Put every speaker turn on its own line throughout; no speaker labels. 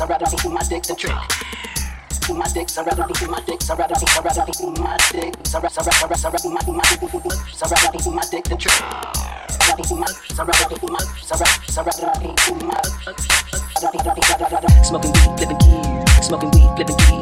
I'd rather do my dick than trick. Do my dicks, I'd rather do my dicks, I'd rather I'd rather do my dick, I'd rather I'd rather I'd rather do my do my I'd rather do my dick than trick. I'd rather do my I'd rather do my I'd rather I'd rather do my
Smoking weed, flipping keys, smoking weed, flipping keys,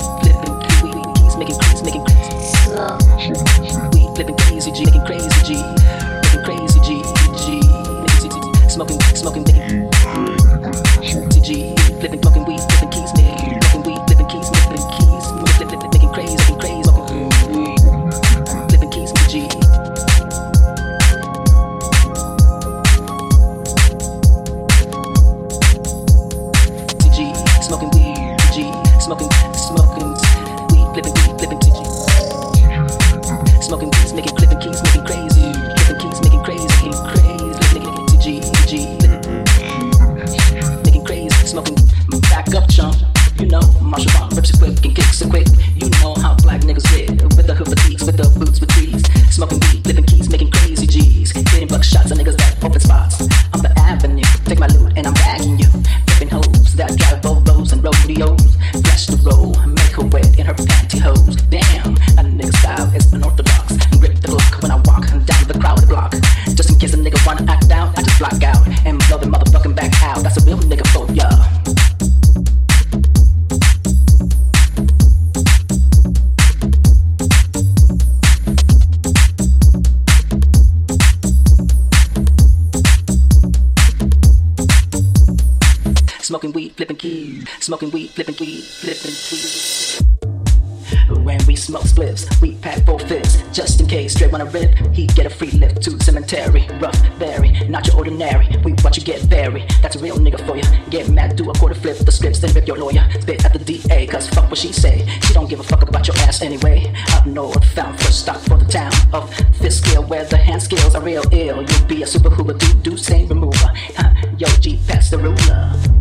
Smoking weed, flipping weed, flipping weed. When we smoke spliffs, we pack four fifths. Just in case Straight wanna rip, he get a free lift to cemetery. Rough, very, not your ordinary. We watch you get buried. That's a real nigga for ya. Get mad, do a quarter flip, the scripts, then rip your lawyer. Spit at the DA, cause fuck what she say. She don't give a fuck about your ass anyway. Up north, found first stop for the town of this skill where the hand skills are real ill. You'll be a super hoover, do do same remover. Huh, yo, G, pass the ruler.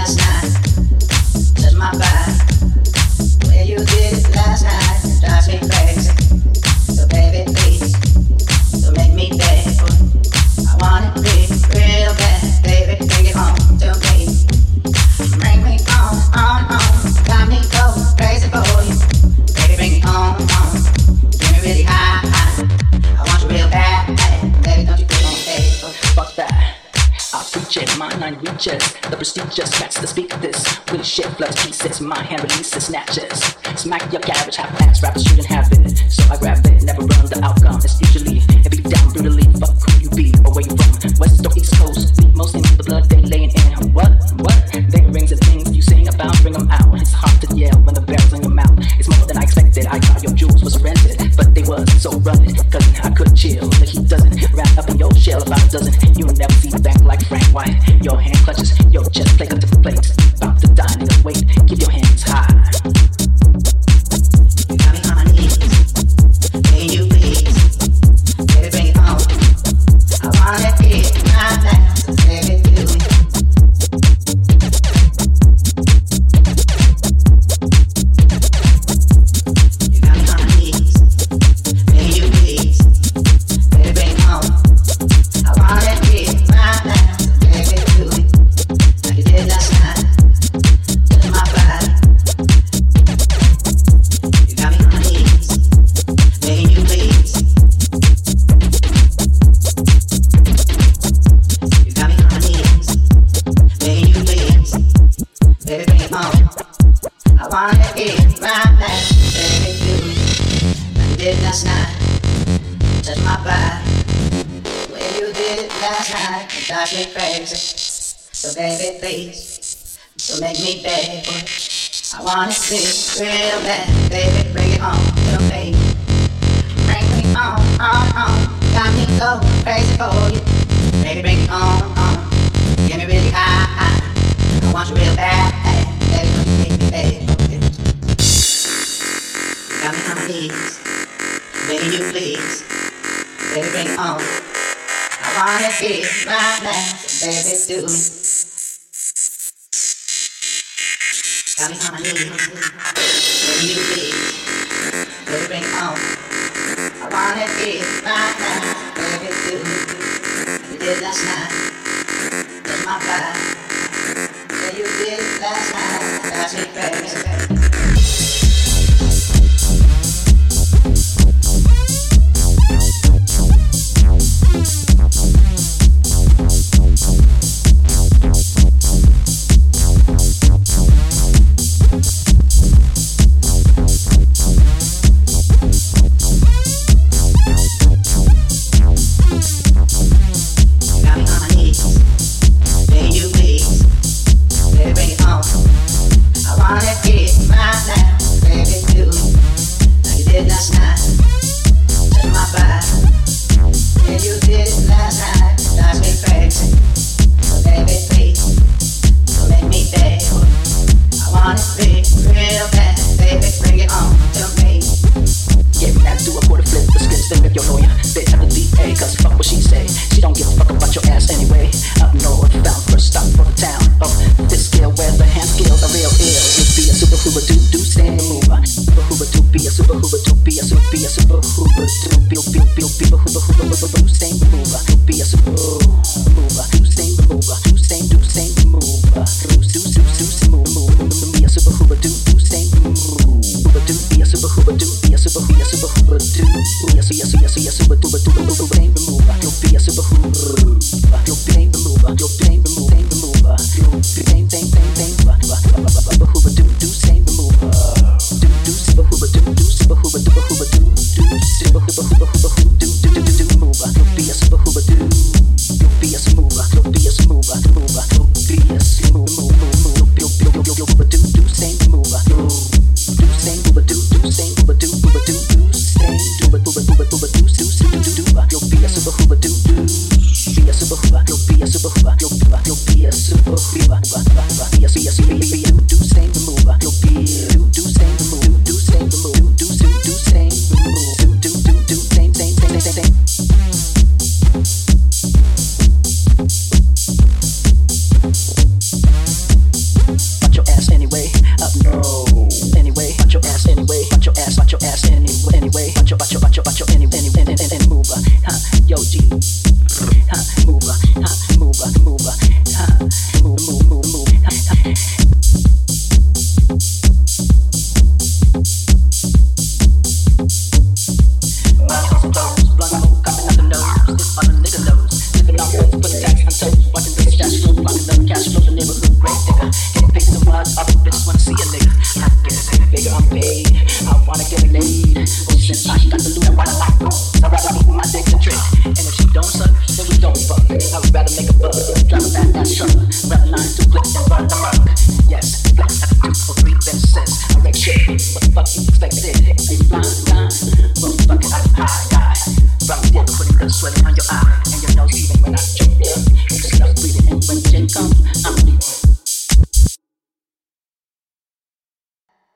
Last night.
Shit floods pieces. My hand releases snatches. Smack your garbage, half pants, rappers shouldn't it. So I grab it, never run the outcome. It's usually it be down brutally. Fuck who you be you from. West or East Coast. Beat most things the blood they laying in. What? What? They rings and things you sing about, bring them out. It's hard to yell when the barrel's in your mouth. It's more than I expected. I thought your jewels was rented, but they was so running. Cause I couldn't chill. The heat doesn't wrap up in your shell about a dozen. You
did last
night. Touch my back When you did it last night. It drives me crazy. So baby, please. So make me beg for it. I wanna see real bad. Baby, bring it on. Little baby. Bring me on, on, on. Got me so crazy for you. Baby, bring it on, on. Get me really high, high. I want you real bad. Can you please, baby, bring it on? I wanna be my man, baby, do. Got me on my knees. Can you please, baby, bring it on? I wanna be my man, baby, do. You did last night, that's my body. Yeah, you did last night, that's me crazy.